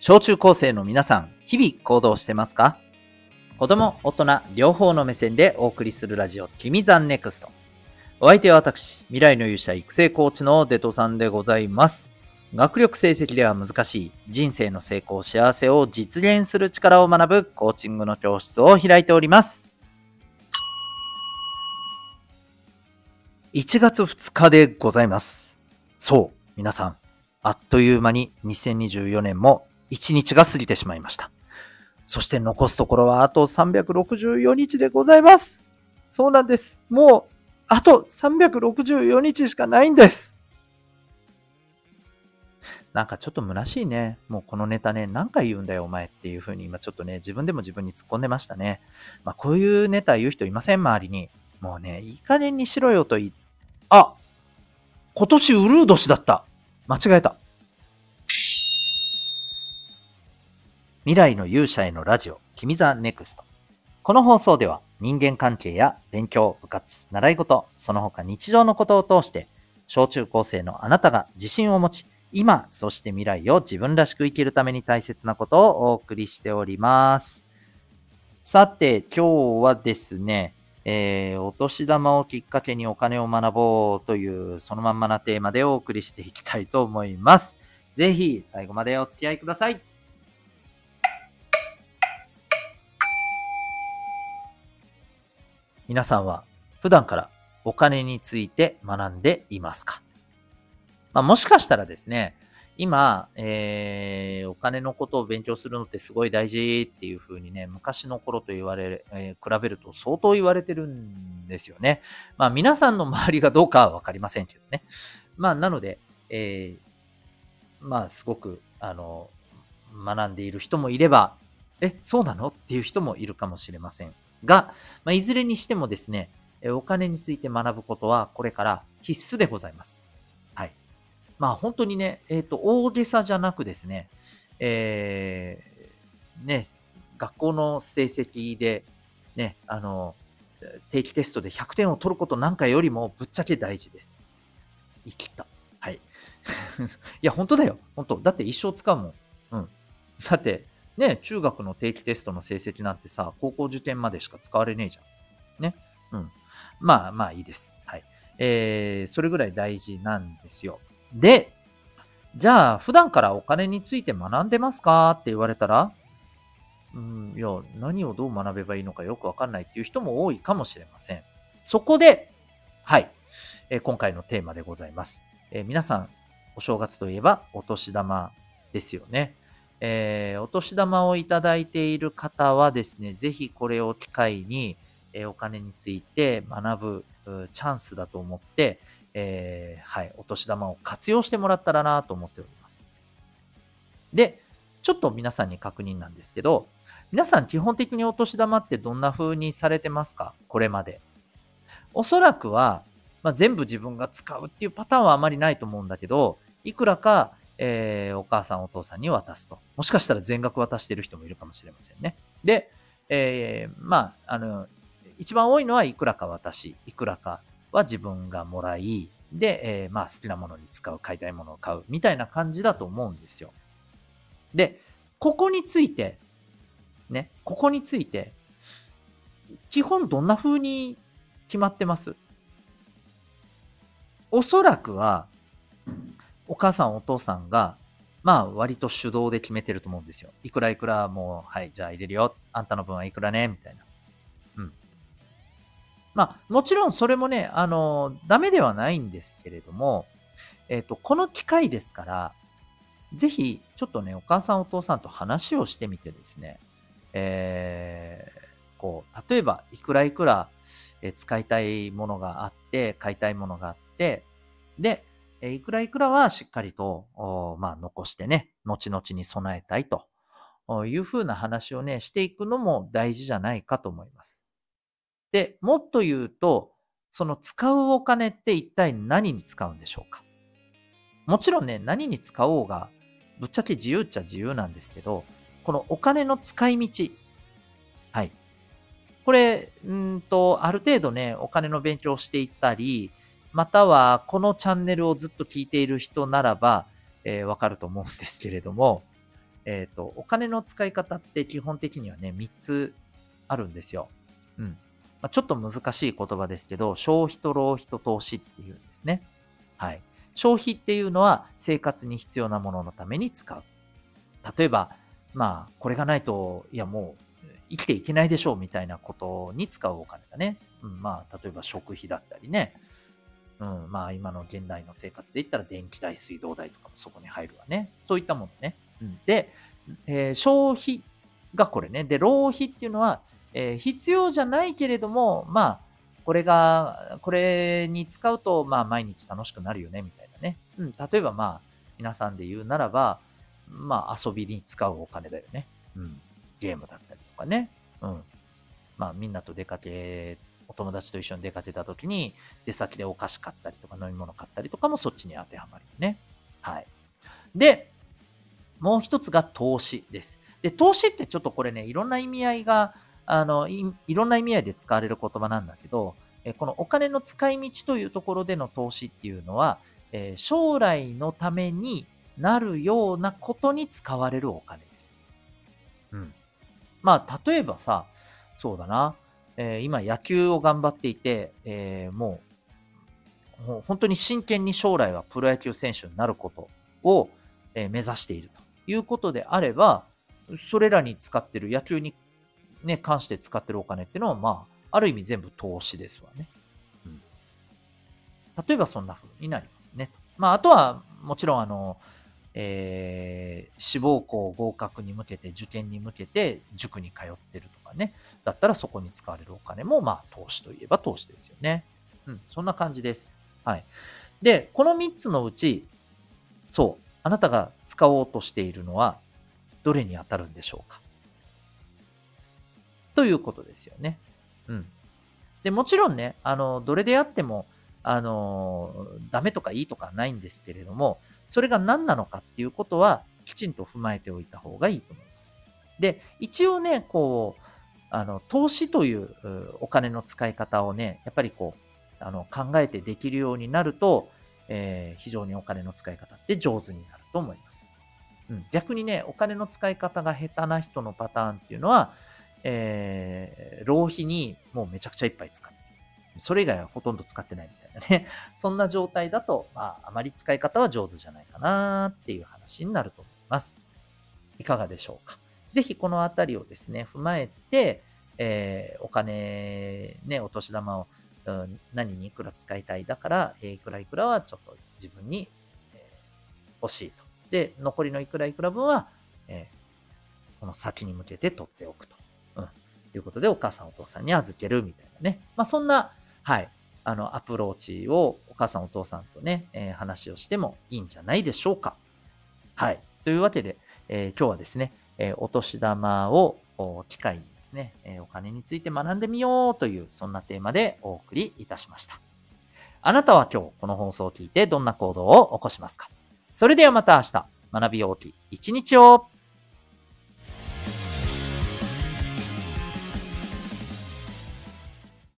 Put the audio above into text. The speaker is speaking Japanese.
小中高生の皆さん、日々行動してますか？子供、大人、両方の目線でお送りするラジオ、君 the NEXT。お相手は私、未来の勇者育成コーチのデトさんでございます。学力成績では難しい人生の成功、幸せを実現する力を学ぶコーチングの教室を開いております。1月2日でございます。そう、皆さん、あっという間に2024年も1日が過ぎてしまいました。そして残すところはあと364日でございます。そうなんです。もう、あと364日しかないんです。なんかちょっと虚しいね。もうこのネタね、何回言うんだよお前っていう風に今ちょっとね、自分でも自分に突っ込んでましたね。まあこういうネタ言う人いません周りに。もうね、いい加減にしろよと言いあ今年うるう年だった。間違えた。未来の勇者へのラジオ、君 the NEXT。この放送では人間関係や勉強、部活、習い事、その他日常のことを通して、小中高生のあなたが自信を持ち、今、そして未来を自分らしく生きるために大切なことをお送りしております。さて、今日はですね、えー、お年玉をきっかけにお金を学ぼうという、そのまんまなテーマでお送りしていきたいと思います。ぜひ、最後までお付き合いください。皆さんは普段からお金について学んでいますか、まあ、もしかしたらですね、今、えー、お金のことを勉強するのってすごい大事っていうふうにね、昔の頃と言われ、えー、比べると相当言われてるんですよね。まあ皆さんの周りがどうかはわかりませんけどね。まあなので、えー、まあすごく、あの、学んでいる人もいれば、え、そうなの？っていう人もいるかもしれません。が、まあ、いずれにしてもですね、お金について学ぶことはこれから必須でございます。はい。まあ本当にね、えっ、ー、と、大げさじゃなくですね、えー、ね、学校の成績で、ね、あの、定期テストで100点を取ることなんかよりもぶっちゃけ大事です。言い切った。はい。いや、本当だよ。本当。だって一生使うもん。うん。だって、ね、中学の定期テストの成績なんてさ、高校受験までしか使われねえじゃん。ね。うん。まあまあいいです。はい。えー、それぐらい大事なんですよ。で、じゃあ、普段からお金について学んでますかって言われたら、うん、いや、何をどう学べばいいのかよくわかんないっていう人も多いかもしれません。そこで、はい、えー、今回のテーマでございます。えー、皆さん、お正月といえばお年玉ですよね。えー、お年玉をいただいている方はですね、ぜひこれを機会に、えー、お金について学ぶチャンスだと思って、えー、はい、お年玉を活用してもらったらなと思っております。で、ちょっと皆さんに確認なんですけど、皆さん基本的にお年玉ってどんな風にされてますか？これまで。おそらくは、まあ、全部自分が使うっていうパターンはあまりないと思うんだけど、いくらかえー、お母さんお父さんに渡すと。もしかしたら全額渡してる人もいるかもしれませんね。で、えー、まあ、あの、一番多いのはいくらか私、いくらかは自分がもらい、で、えー、まあ好きなものに使う、買いたいものを買う、みたいな感じだと思うんですよ。で、ここについて、ね、ここについて、基本どんな風に決まってます？おそらくは、お母さんお父さんが、まあ割と手動で決めてると思うんですよ。いくらいくらもう、はい、じゃあ入れるよ。あんたの分はいくらね？みたいな。うん。まあもちろんそれもね、あの、ダメではないんですけれども、えっ、ー、と、この機会ですから、ぜひ、ちょっとね、お母さんお父さんと話をしてみてですね、えー、こう、例えば、いくらいくら、え使いたいものがあって、買いたいものがあって、で、えいくらいくらはしっかりと、まあ、残してね、後々に備えたいというふうな話をね、していくのも大事じゃないかと思います。で、もっと言うと、その使うお金って一体何に使うんでしょうか？もちろんね、何に使おうが、ぶっちゃけ自由っちゃ自由なんですけど、このお金の使い道。はい。これ、うんと、ある程度ね、お金の勉強していったり、またはこのチャンネルをずっと聞いている人ならば、えー、わかると思うんですけれども、えっ、と、お金の使い方って基本的にはね、3つあるんですよ。うん。まあ、ちょっと難しい言葉ですけど、消費と浪費と投資っていうんですね。はい。消費っていうのは生活に必要なもののために使う。例えば、まあ、これがないと、いやもう生きていけないでしょうみたいなことに使うお金だね。うん、まあ、例えば食費だったりね。うん、まあ今の現代の生活で言ったら電気代、水道代とかもそこに入るわね。そういったものね。うん、で、えー、消費がこれね。で、浪費っていうのは、えー、必要じゃないけれども、まあ、これが、これに使うと、まあ毎日楽しくなるよね、みたいなね。うん、例えばまあ、皆さんで言うならば、まあ遊びに使うお金だよね。うん。ゲームだったりとかね。うん。まあみんなと出かけ友達と一緒に出かけた時に、出先でお菓子買ったりとか飲み物買ったりとかもそっちに当てはまるよね。はい。で、もう一つが投資です。で、投資ってちょっとこれね、いろんな意味合いが、あの、いいろんな意味合いで使われる言葉なんだけど、えこのお金の使い道というところでの投資っていうのは、え将来のためになるようなことに使われるお金です。うん。まあ、例えばさ、そうだな。えー、今野球を頑張っていて、えー、もう、もう本当に真剣に将来はプロ野球選手になることを、えー、目指しているということであれば、それらに使ってる、野球にね、関して使ってるお金っていうのは、まあ、ある意味全部投資ですわね。うん。例えばそんな風になりますね。まあ、あとは、もちろんあの、えー、志望校合格に向けて、受験に向けて塾に通ってるとかね。だったらそこに使われるお金も、まあ、投資といえば投資ですよね。うん、そんな感じです。はい。で、この3つのうち、そう、あなたが使おうとしているのは、どれに当たるんでしょうか？ということですよね。うん。で、もちろんね、あの、どれであっても、あの、ダメとかいいとかないんですけれども、それが何なのかっていうことは、きちんと踏まえておいた方がいいと思います。で、一応ね、こう、あの、投資というお金の使い方をね、やっぱりこう、あの、考えてできるようになると、えー、非常にお金の使い方って上手になると思います。うん、逆にね、お金の使い方が下手な人のパターンっていうのは、えー、浪費にもうめちゃくちゃいっぱい使う。それ以外はほとんど使ってないみたいなね。そんな状態だと、まあ、あまり使い方は上手じゃないかなっていう話になると思います。いかがでしょうか？ぜひこのあたりをですね、踏まえて、えー、お金、ね、お年玉を、うん、何にいくら使いたい。だから、えー、いくらいくらはちょっと自分に、えー、欲しいと。で、残りのいくらいくら分は、えー、この先に向けて取っておくと。うん。ということで、お母さんお父さんに預けるみたいなね。まあ、そんな、はい。あの、アプローチをお母さんお父さんとね、えー、話をしてもいいんじゃないでしょうか。はい。というわけで、えー、今日はですね、え、お年玉を機会にですね、えお金について学んでみようという、そんなテーマでお送りいたしました。あなたは今日この放送を聞いてどんな行動を起こしますか？それではまた明日、学び大きい一日を。